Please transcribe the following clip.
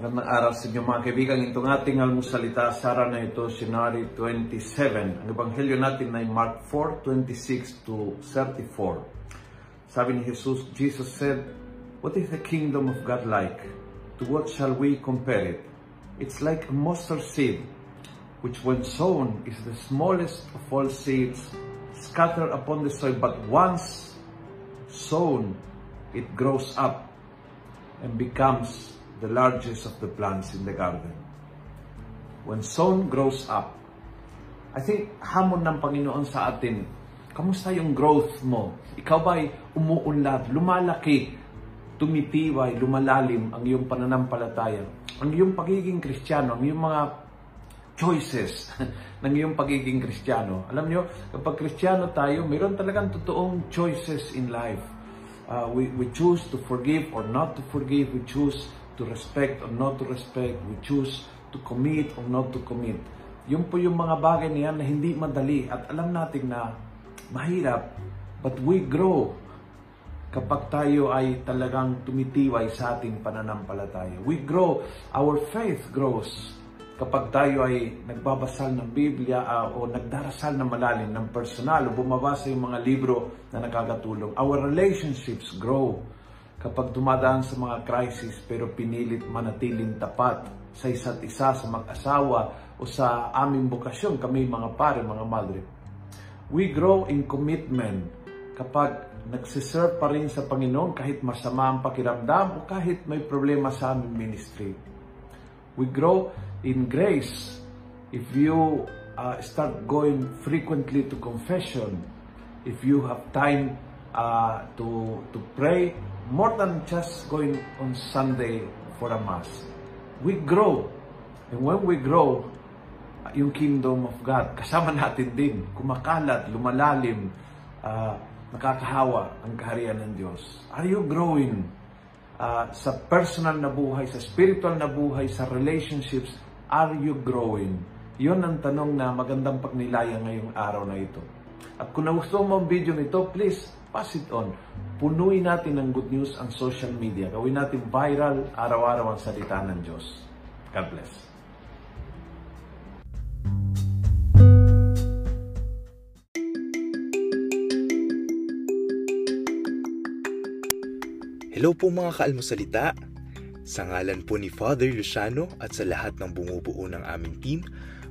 Magandang araw sa inyo mga kaibigan. Itong ating almusalita, Sara na ito, January 27. Ang ebanghelyo natin ay Mark 4, 26 to 34. Sabi ni Jesus, Jesus said, What is the kingdom of God like? To what shall we compare it? It's like a mustard seed, which when sown is the smallest of all seeds scattered upon the soil, but once sown, it grows up and becomes the largest of the plants in the garden. When sown grows up, I think hamon ng Panginoon sa atin, kamusta yung growth mo? Ikaw ba ay umuunlad, lumalaki, tumitiway, lumalalim ang iyong pananampalataya? Ang iyong pagiging kristyano, ang iyong mga choices ng iyong pagiging kristyano. Alam niyo, kapag kristyano tayo, mayroon talagang totoong choices in life. Uh, we, we choose to forgive or not to forgive. We choose to respect or not to respect. We choose to commit or not to commit. Yun po yung mga bagay na na hindi madali at alam natin na mahirap. But we grow kapag tayo ay talagang tumitiway sa ating pananampalataya. We grow, our faith grows kapag tayo ay nagbabasal ng Biblia uh, o nagdarasal na malalim ng personal o bumabasa yung mga libro na nakakatulong. Our relationships grow kapag dumadaan sa mga crisis pero pinilit manatiling tapat sa isa't isa, sa mag-asawa o sa aming bukasyon, kami mga pare, mga madre. We grow in commitment kapag nagsiserve pa rin sa Panginoon kahit masama ang pakiramdam o kahit may problema sa aming ministry. We grow in grace if you uh, start going frequently to confession, if you have time uh, to to pray more than just going on Sunday for a Mass. We grow. And when we grow, yung kingdom of God, kasama natin din, kumakalat, lumalalim, uh, nakakahawa ang kaharian ng Diyos. Are you growing uh, sa personal na buhay, sa spiritual na buhay, sa relationships? Are you growing? Yon ang tanong na magandang pagnilaya ngayong araw na ito. At kung nagustuhan mo ang video nito, please pass it on. Punuin natin ng good news ang social media. Gawin natin viral araw-araw ang salita ng Diyos. God bless. Hello po mga kaalmosalita. Sa ngalan po ni Father Luciano at sa lahat ng bumubuo ng aming team,